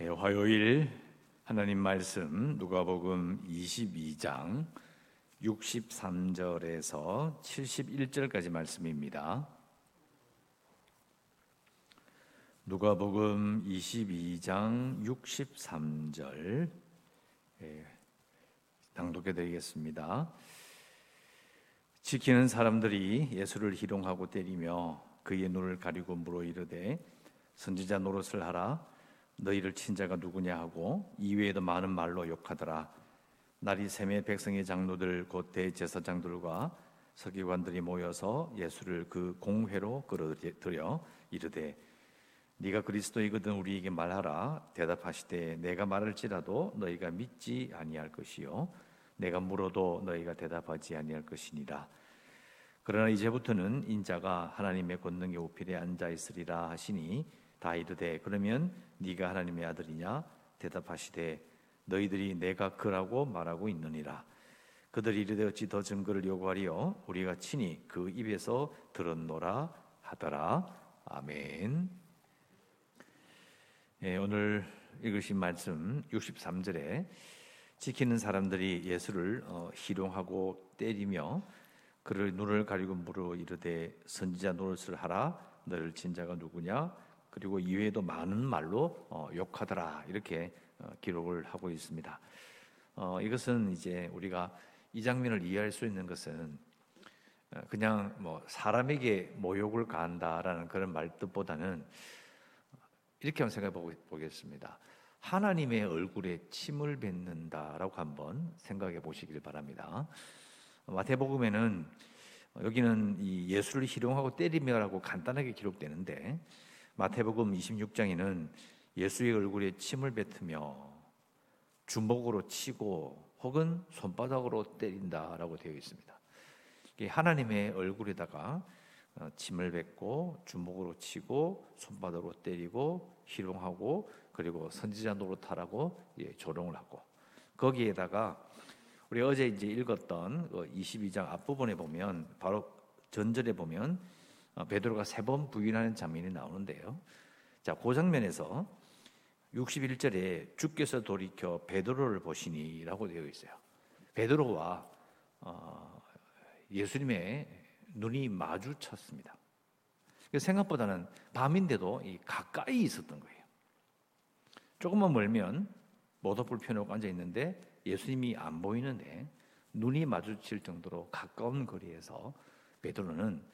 예, 화요일 하나님 말씀 누가복음 22장 63절에서 71절까지 말씀입니다. 누가복음 22장 63절 예, 낭독해 드리겠습니다. 지키는 사람들이 예수를 희롱하고 때리며 그의 눈을 가리고 물어 이르되 선지자 노릇을 하라 너희를 친 자가 누구냐 하고 이외에도 많은 말로 욕하더라. 날이 샘의 백성의 장로들 곧 대제사장들과 서기관들이 모여서 예수를 그 공회로 끌어들여 이르되 네가 그리스도이거든 우리에게 말하라. 대답하시되 내가 말할지라도 너희가 믿지 아니할 것이요. 내가 물어도 너희가 대답하지 아니할 것이니라. 그러나 이제부터는 인자가 하나님의 권능의 우필에 앉아 있으리라 하시니 다 이르되 그러면 네가 하나님의 아들이냐? 대답하시되 너희들이 내가 그라고 말하고 있느니라. 그들이 이르되 어찌 더 증거를 요구하리요? 우리가 친히 그 입에서 들었노라 하더라. 아멘. 예, 오늘 읽으신 말씀 63절에 지키는 사람들이 예수를 어, 희롱하고 때리며 그를 눈을 가리고 물어 이르되 선지자 노릇을 하라. 너를 진자가 누구냐 그리고 이외에도 많은 말로 어, 욕하더라 이렇게 어, 기록을 하고 있습니다. 어, 이것은 이제 우리가 이 장면을 이해할 수 있는 것은 어, 그냥 뭐 사람에게 모욕을 가한다라는 그런 말뜻보다는 이렇게 한번 생각해 보겠습니다. 하나님의 얼굴에 침을 뱉는다라고 한번 생각해 보시길 바랍니다. 마태복음에는 여기는 이 예수를 희롱하고 때리며라고 간단하게 기록되는데 마태복음 26장에는 예수의 얼굴에 침을 뱉으며 주먹으로 치고 혹은 손바닥으로 때린다라고 되어 있습니다. 하나님의 얼굴에다가 어, 침을 뱉고 주먹으로 치고 손바닥으로 때리고 희롱하고 그리고 선지자 노릇하라고 예, 조롱을 하고 거기에다가 우리 어제 이제 읽었던 22장 그 앞부분에 보면 바로 전절에 보면 어, 베드로가 세 번 부인하는 장면이 나오는데요. 자, 그 장면에서 61절에 주께서 돌이켜 베드로를 보시니라고 되어 있어요. 베드로와 어, 예수님의 눈이 마주쳤습니다. 생각보다는 밤인데도 가까이 있었던 거예요. 조금만 멀면 모터불 펴놓고 앉아 있는데 예수님이 안 보이는데 눈이 마주칠 정도로 가까운 거리에서 베드로는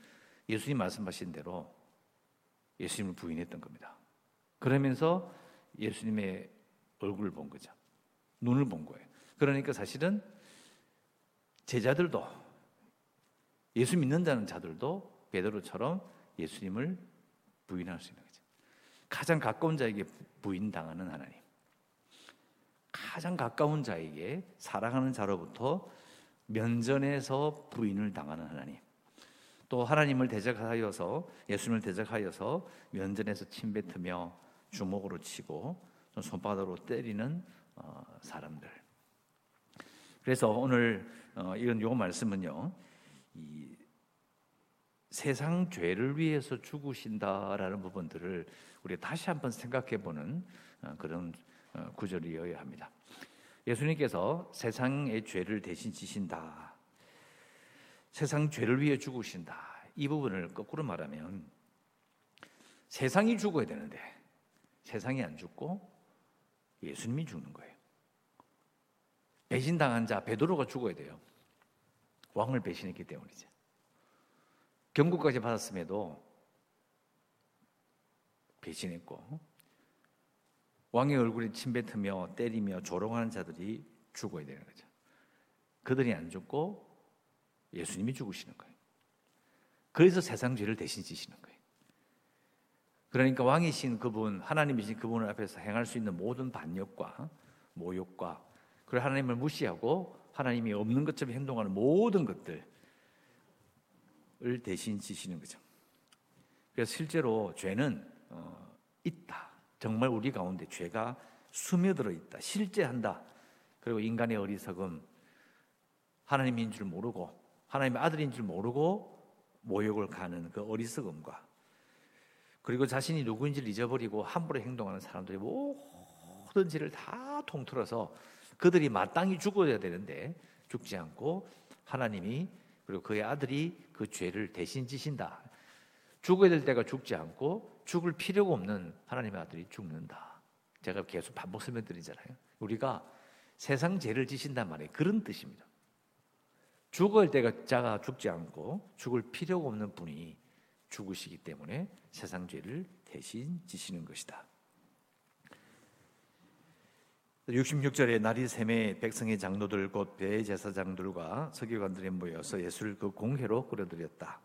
예수님 말씀하신 대로 예수님을 부인했던 겁니다. 그러면서 예수님의 얼굴을 본 거죠. 눈을 본 거예요. 그러니까 사실은 제자들도 예수 믿는다는 자들도 베드로처럼 예수님을 부인할 수 있는 거죠. 가장 가까운 자에게 부인당하는 하나님. 가장 가까운 자에게 사랑하는 자로부터 면전에서 부인을 당하는 하나님. 또 하나님을 대적하여서 예수님을 대적하여서 면전에서 침뱉으며 주먹으로 치고 손바닥으로 때리는 어, 사람들. 그래서 오늘 어, 이건 요 말씀은요. 이 세상 죄를 위해서 죽으신다라는 부분들을 우리 다시 한번 생각해 보는 어, 그런 구절이어야 합니다. 예수님께서 세상의 죄를 대신 지신다. 세상 죄를 위해 죽으신다. 이 부분을 거꾸로 말하면 세상이 죽어야 되는데 세상이 안 죽고 예수님이 죽는 거예요. 배신당한 자 베드로가 죽어야 돼요. 왕을 배신했기 때문이죠. 경고까지 받았음에도 배신했고 왕의 얼굴에 침뱉으며 때리며 조롱하는 자들이 죽어야 되는 거죠. 그들이 안 죽고 예수님이 죽으시는 거예요. 그래서 세상 죄를 대신 지시는 거예요. 그러니까 왕이신 그분, 하나님이신 그분을 앞에서 행할 수 있는 모든 반역과 모욕과 그리고 하나님을 무시하고 하나님이 없는 것처럼 행동하는 모든 것들을 대신 지시는 거죠. 그래서 실제로 죄는 어, 있다. 정말 우리 가운데 죄가 스며들어 있다. 실제한다. 그리고 인간의 어리석음, 하나님인 줄 모르고 하나님의 아들인 줄 모르고 모욕을 가는 그 어리석음과 그리고 자신이 누구인지를 잊어버리고 함부로 행동하는 사람들이 모든 죄를 다 통틀어서 그들이 마땅히 죽어야 되는데 죽지 않고 하나님이 그리고 그의 아들이 그 죄를 대신 지신다. 죽어야 될 때가 죽지 않고 죽을 필요가 없는 하나님의 아들이 죽는다. 제가 계속 반복 설명드리잖아요. 우리가 세상 죄를 지신단 말이에요. 그런 뜻입니다. 죽을 때가 자가 죽지 않고 죽을 필요가 없는 분이 죽으시기 때문에 세상 죄를 대신 지시는 것이다. 66절에 날이 샘에 백성의 장로들 곧 대제사장들과 서기관들이 모여서 예수를 그 공회로 끌어들였다.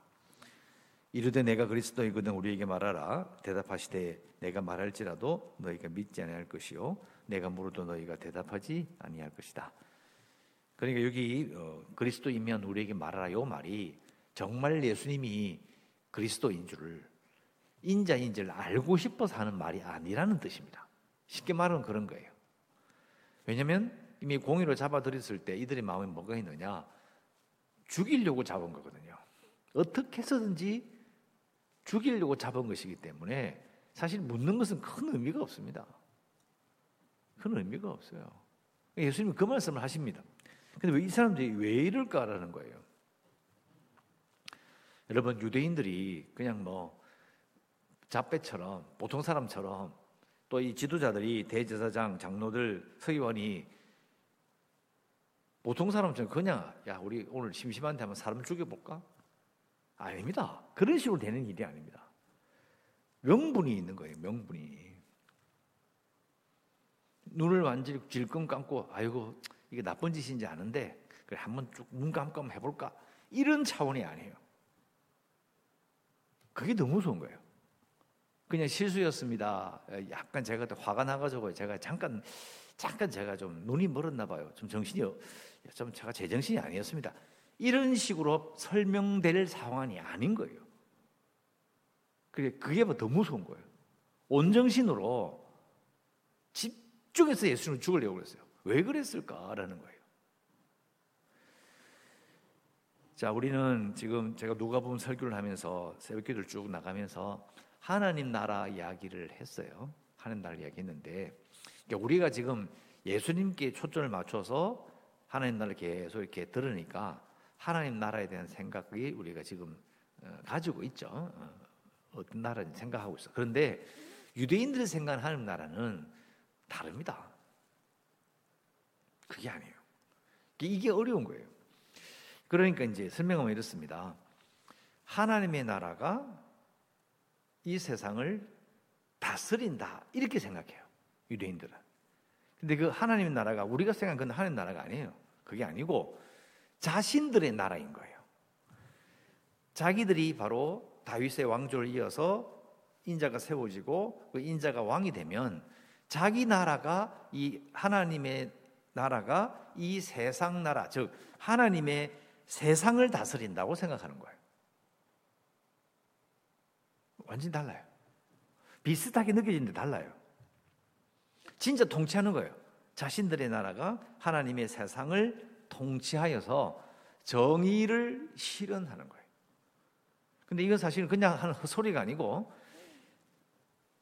이르되 내가 그리스도이거든 우리에게 말하라 대답하시되 내가 말할지라도 너희가 믿지 아니할 것이요 내가 물어도 너희가 대답하지 아니할 것이다. 그러니까 여기 어, 그리스도이면 우리에게 말하라 요 말이 정말 예수님이 그리스도인 줄을 인자인 줄 알고 싶어서 하는 말이 아니라는 뜻입니다. 쉽게 말하면 그런 거예요. 왜냐하면 이미 공의로 잡아들였을 때 이들의 마음에 뭐가 있느냐? 죽이려고 잡은 거거든요. 어떻게 해서든지 죽이려고 잡은 것이기 때문에 사실 묻는 것은 큰 의미가 없습니다. 큰 의미가 없어요. 예수님이 그 말씀을 하십니다. 근데 왜 이 사람들이 왜 이럴까라는 거예요. 여러분 유대인들이 그냥 뭐 잡배처럼 보통 사람처럼 또 이 지도자들이 대제사장, 장로들, 서기관이 보통 사람처럼 그냥 야 우리 오늘 심심한데 한번 사람 죽여볼까? 아닙니다. 그런 식으로 되는 일이 아닙니다. 명분이 있는 거예요. 명분이 눈을 완전히 질끈 감고 아이고 이게 나쁜 짓인지 아는데 그래 한번 쭉 눈 감고 해볼까? 이런 차원이 아니에요. 그게 너무 무서운 거예요. 그냥 실수였습니다. 약간 제가 화가 나가지고 제가 잠깐 잠깐 제가 좀 눈이 멀었나 봐요. 좀 정신이 좀 제가 제 정신이 아니었습니다. 이런 식으로 설명될 상황이 아닌 거예요. 그게 그게 뭐더 무서운 거예요. 온 정신으로 집중해서 예수님을 죽으려고 그랬어요. 왜 그랬을까라는 거예요. 자, 우리는 지금 제가 누가복음 설교를 하면서 새벽기도를 쭉 나가면서 하나님 나라 이야기를 했어요. 하나님 나라 이야기했는데 그러니까 우리가 지금 예수님께 초점을 맞춰서 하나님 나라를 계속 이렇게 들으니까 하나님 나라에 대한 생각이 우리가 지금 어, 가지고 있죠. 어, 어떤 나라인지 생각하고 있어. 그런데 유대인들이 생각하는 하나님 나라는 다릅니다. 그게 아니에요. 이게 어려운 거예요. 그러니까 이제 설명하면 이렇습니다. 하나님의 나라가 이 세상을 다스린다 이렇게 생각해요 유대인들은. 근데 그 하나님의 나라가 우리가 생각하는 하나님 나라가 아니에요. 그게 아니고 자신들의 나라인 거예요. 자기들이 바로 다윗의 왕조를 이어서 인자가 세워지고 그 인자가 왕이 되면 자기 나라가 이 하나님의 나라가 이 세상 나라 즉 하나님의 세상을 다스린다고 생각하는 거예요. 완전히 달라요. 비슷하게 느껴지는데 달라요. 진짜 통치하는 거예요. 자신들의 나라가 하나님의 세상을 통치하여서 정의를 실현하는 거예요. 근데 이건 사실은 그냥 하는 소리가 아니고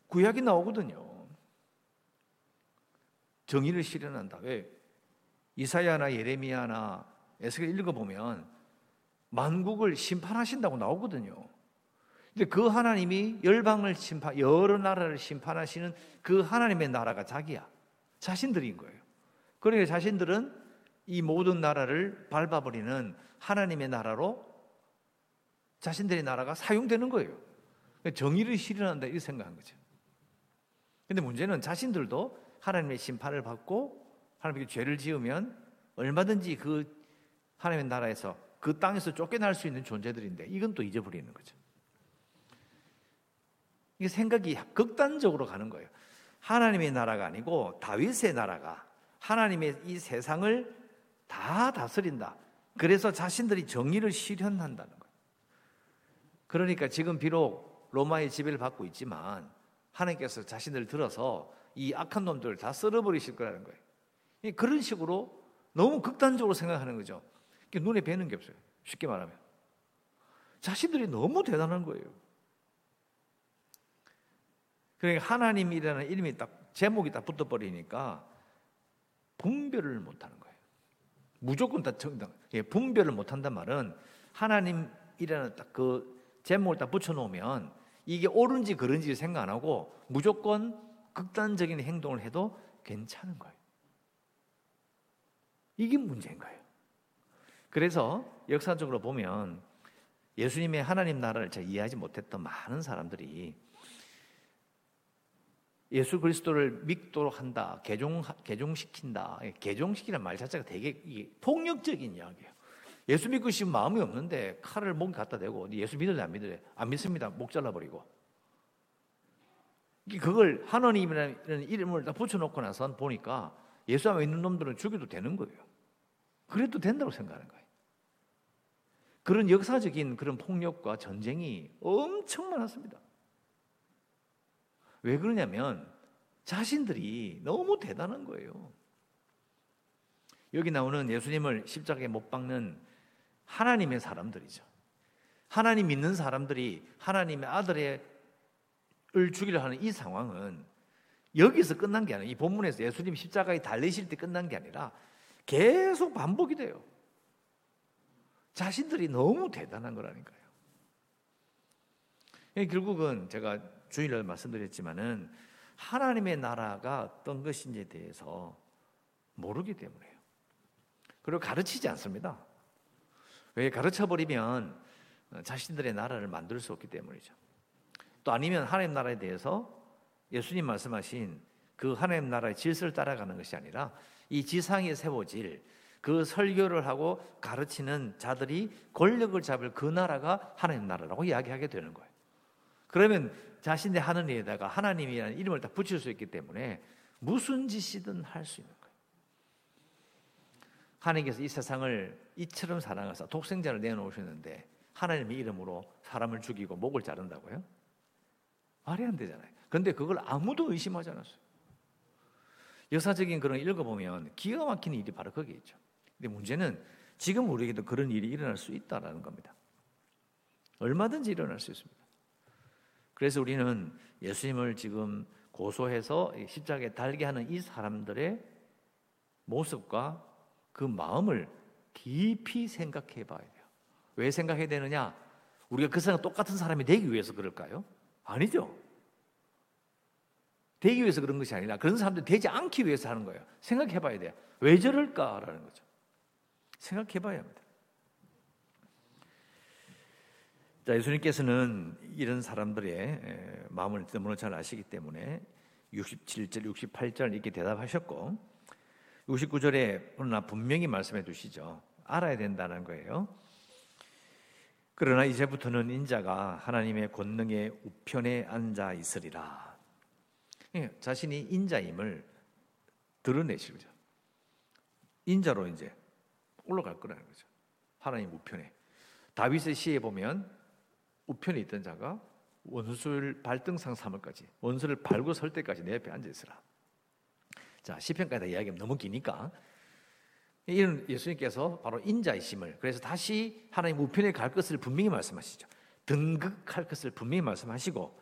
구약이 나오거든요. 정의를 실현한다. 왜? 이사야나 예레미야나 에스겔 읽어보면 만국을 심판하신다고 나오거든요. 근데 그 하나님이 열방을 심판, 여러 나라를 심판하시는 그 하나님의 나라가 자기야. 자신들인 거예요. 그러니까 자신들은 이 모든 나라를 밟아버리는 하나님의 나라로 자신들의 나라가 사용되는 거예요. 그러니까 정의를 실현한다 이렇게 생각한 거죠. 근데 문제는 자신들도 하나님의 심판을 받고 하나님께 죄를 지으면 얼마든지 그 하나님의 나라에서 그 땅에서 쫓겨날 수 있는 존재들인데 이건 또 잊어버리는 거죠. 이게 생각이 극단적으로 가는 거예요. 하나님의 나라가 아니고 다윗의 나라가 하나님의 이 세상을 다 다스린다. 그래서 자신들이 정의를 실현한다는 거예요. 그러니까 지금 비록 로마의 지배를 받고 있지만 하나님께서 자신을 들어서 이 악한 놈들을 다 썰어버리실 거라는 거예요. 그런 식으로 너무 극단적으로 생각하는 거죠. 눈에 뵈는 게 없어요. 쉽게 말하면. 자신들이 너무 대단한 거예요. 그러니까 하나님이라는 이름이 딱 제목이 딱 붙어버리니까 분별을 못하는 거예요. 무조건 다 정당. 예, 분별을 못한단 말은 하나님이라는 딱 그 제목을 딱 붙여놓으면 이게 옳은지 그른지 생각 안 하고 무조건 극단적인 행동을 해도 괜찮은 거예요. 이게 문제인 거예요. 그래서 역사적으로 보면 예수님의 하나님 나라를 잘 이해하지 못했던 많은 사람들이 예수 그리스도를 믿도록 한다, 개종, 개종시킨다. 개종시키는 말 자체가 되게 폭력적인 이야기예요. 예수 믿고 싶은 마음이 없는데 칼을 목에 갖다 대고 예수 믿을래 안 믿을래? 안 믿습니다. 목 잘라버리고. 그걸 하나님이라는 이름을 다 붙여놓고 나서 보니까 예수 안 믿는 놈들은 죽여도 되는 거예요. 그래도 된다고 생각하는 거예요. 그런 역사적인 그런 폭력과 전쟁이 엄청 많았습니다. 왜 그러냐면 자신들이 너무 대단한 거예요. 여기 나오는 예수님을 십자가에 못 박는 하나님의 사람들이죠. 하나님 믿는 사람들이 하나님의 아들을 죽이려 하는 이 상황은 여기서 끝난 게 아니라 이 본문에서 예수님 십자가에 달리실 때 끝난 게 아니라 계속 반복이 돼요. 자신들이 너무 대단한 거라니까요. 결국은 제가 주일날 말씀드렸지만은 하나님의 나라가 어떤 것인지에 대해서 모르기 때문에요. 그리고 가르치지 않습니다. 왜 가르쳐 버리면 자신들의 나라를 만들 수 없기 때문이죠. 또 아니면 하나님 나라에 대해서 예수님 말씀하신 그 하나님 나라의 질서를 따라가는 것이 아니라 이 지상에 세워질 그 설교를 하고 가르치는 자들이 권력을 잡을 그 나라가 하나님 나라라고 이야기하게 되는 거예요. 그러면 자신의 하는 일에다가 하나님이라는 이름을 다 붙일 수 있기 때문에 무슨 짓이든 할 수 있는 거예요. 하나님께서 이 세상을 이처럼 사랑하사 독생자를 내놓으셨는데 하나님의 이름으로 사람을 죽이고 목을 자른다고요? 말이 안 되잖아요. 그런데 그걸 아무도 의심하지 않았어요. 역사적인 그런 읽어보면 기가 막히는 일이 바로 거기에 있죠. 근데 문제는 지금 우리에게도 그런 일이 일어날 수 있다라는 겁니다. 얼마든지 일어날 수 있습니다. 그래서 우리는 예수님을 지금 고소해서 십자가에 달게 하는 이 사람들의 모습과 그 마음을 깊이 생각해 봐야 돼요. 왜 생각해야 되느냐? 우리가 그 사람 똑같은 사람이 되기 위해서 그럴까요? 아니죠. 되기 위해서 그런 것이 아니라 그런 사람들 되지 않기 위해서 하는 거예요. 생각해 봐야 돼요. 왜 저럴까라는 거죠. 생각해 봐야 합니다. 자, 예수님께서는 이런 사람들의 마음을 너무나 잘 아시기 때문에 67절, 68절 이렇게 대답하셨고 69절에 그러나 분명히 말씀해 두시죠. 알아야 된다는 거예요. 그러나 이제부터는 인자가 하나님의 권능의 우편에 앉아 있으리라. 예, 자신이 인자임을 드러내시죠. 인자로 이제 올라갈 거라는 거죠. 하나님 우편에. 다윗의 시에 보면 우편에 있던 자가 원수를 발등상 삼을까지 원수를 밟고 설 때까지 내 옆에 앉아 있으라. 자 시편까지 다 이야기하면 너무 기니까 이런 예수님께서 바로 인자이심을 그래서 다시 하나님 우편에 갈 것을 분명히 말씀하시죠. 등극할 것을 분명히 말씀하시고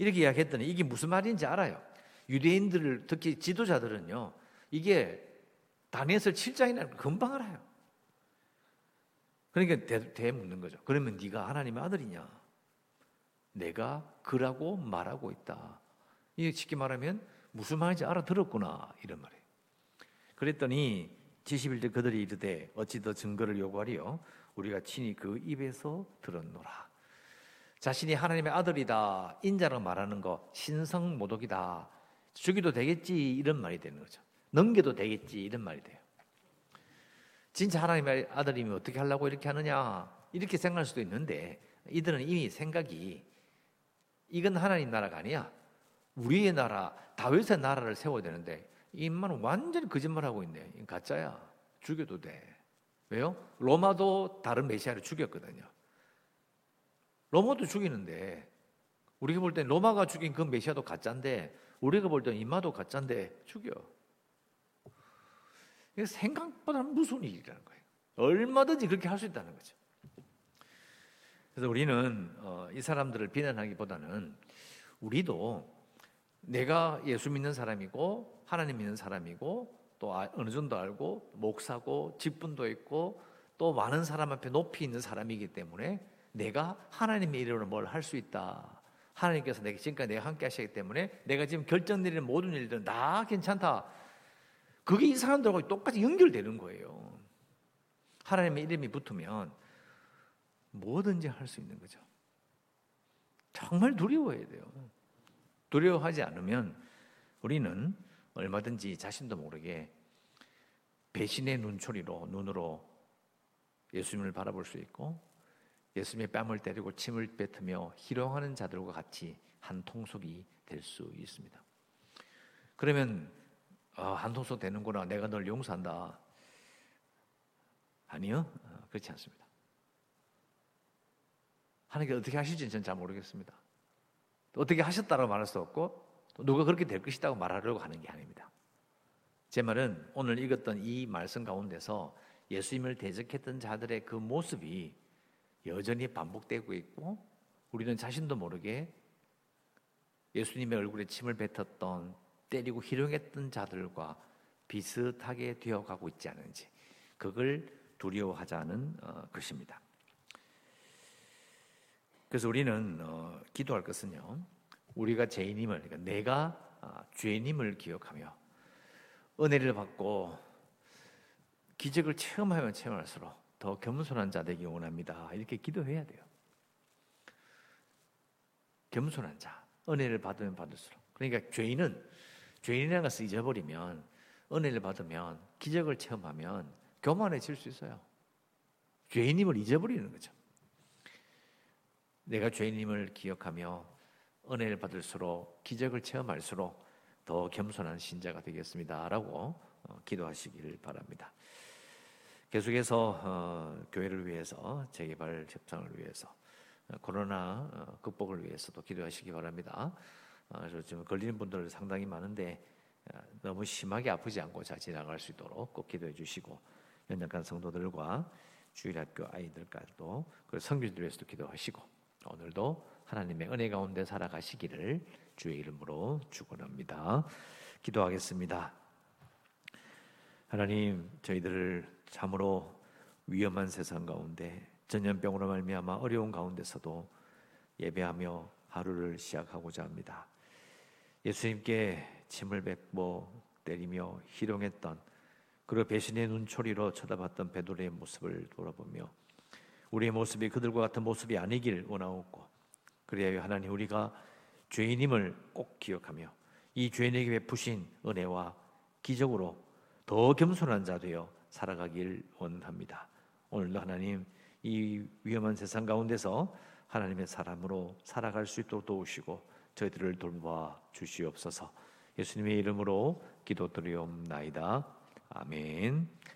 이렇게 이야기했더니 이게 무슨 말인지 알아요. 유대인들을 특히 지도자들은요. 이게 다니엘서 7장이나 금방 알아요. 그러니까 대, 대 묻는 거죠. 그러면 네가 하나님의 아들이냐? 내가 그라고 말하고 있다. 이게 쉽게 말하면 무슨 말인지 알아들었구나 이런 말이에요. 그랬더니 71대 그들이 이르되 어찌 더 증거를 요구하리요? 우리가 친히 그 입에서 들었노라. 자신이 하나님의 아들이다 인자로 말하는 거 신성 모독이다 죽이도 되겠지 이런 말이 되는 거죠. 넘겨도 되겠지 이런 말이 돼요. 진짜 하나님의 아들이면 어떻게 하려고 이렇게 하느냐 이렇게 생각할 수도 있는데 이들은 이미 생각이 이건 하나님 나라가 아니야. 우리의 나라 다윗의 나라를 세워야 되는데 이만 완전히 거짓말하고 있네. 가짜야. 죽여도 돼. 왜요? 로마도 다른 메시아를 죽였거든요. 로마도 죽이는데 우리가 볼 땐 로마가 죽인 그 메시아도 가짜인데 우리가 볼땐 이마도 가짜인데 죽여. 생각보다 무서운 일이라는 거예요. 얼마든지 그렇게 할 수 있다는 거죠. 그래서 우리는 어, 이 사람들을 비난하기보다는 우리도 내가 예수 믿는 사람이고 하나님 믿는 사람이고 또 아, 어느 정도 알고 목사고 직분도 있고 또 많은 사람 앞에 높이 있는 사람이기 때문에 내가 하나님의 이름으로 뭘 할 수 있다. 하나님께서 내가 지금까지 내가 함께 하시기 때문에 내가 지금 결정 내리는 모든 일들은 다 괜찮다. 그게 이 사람들하고 똑같이 연결되는 거예요. 하나님의 이름이 붙으면 뭐든지 할 수 있는 거죠. 정말 두려워해야 돼요. 두려워하지 않으면 우리는 얼마든지 자신도 모르게 배신의 눈초리로 눈으로 예수님을 바라볼 수 있고 예수님의 뺨을 때리고 침을 뱉으며 희롱하는 자들과 같이 한 통속이 될 수 있습니다. 그러면 아, 한 통속 되는구나. 내가 널 용서한다. 아니요, 어, 그렇지 않습니다. 하나님께 어떻게 하실지는 저는 잘 모르겠습니다. 어떻게 하셨다고 말할 수 없고 누가 그렇게 될 것이라고 말하려고 하는 게 아닙니다. 제 말은 오늘 읽었던 이 말씀 가운데서 예수님을 대적했던 자들의 그 모습이 여전히 반복되고 있고 우리는 자신도 모르게 예수님의 얼굴에 침을 뱉었던 때리고 희롱했던 자들과 비슷하게 되어가고 있지 않은지 그걸 두려워하자는 어, 것입니다. 그래서 우리는 어, 기도할 것은요. 우리가 죄인임을 그러니까 내가 아, 죄인임을 기억하며 은혜를 받고 기적을 체험하면 체험할수록 더 겸손한 자 되기 원합니다. 이렇게 기도해야 돼요. 겸손한 자, 은혜를 받으면 받을수록. 그러니까 죄인은 죄인이라는 것을 잊어버리면 은혜를 받으면 기적을 체험하면 교만해질 수 있어요. 죄인임을 잊어버리는 거죠. 내가 죄인임을 기억하며 은혜를 받을수록 기적을 체험할수록 더 겸손한 신자가 되겠습니다라고 어, 기도하시기를 바랍니다. 계속해서 어, 교회를 위해서 재개발 협상을 위해서 어, 코로나 어, 극복을 위해서도 기도하시기 바랍니다. 어, 지금 걸리는 분들 상당히 많은데 어, 너무 심하게 아프지 않고 잘 지나갈 수 있도록 꼭 기도해 주시고 연약한 성도들과 주일학교 아이들까지도 그리고 성교들 위해서도 기도하시고 오늘도 하나님의 은혜 가운데 살아가시기를 주의 이름으로 축원합니다. 기도하겠습니다. 하나님 저희들을 참으로 위험한 세상 가운데 전염병으로 말미암아 어려운 가운데서도 예배하며 하루를 시작하고자 합니다. 예수님께 침을 뱉고 때리며 희롱했던 그리고 배신의 눈초리로 쳐다봤던 베드로의 모습을 돌아보며 우리의 모습이 그들과 같은 모습이 아니길 원하옵고 그래야 하나님 우리가 죄인임을 꼭 기억하며 이 죄인에게 베푸신 은혜와 기적으로 더 겸손한 자 되어 살아가길 원합니다. 오늘도 하나님 이 위험한 세상 가운데서 하나님의 사람으로 살아갈 수 있도록 도우시고 저희들을 돌봐 주시옵소서. 예수님의 이름으로 기도드리옵나이다. 아멘.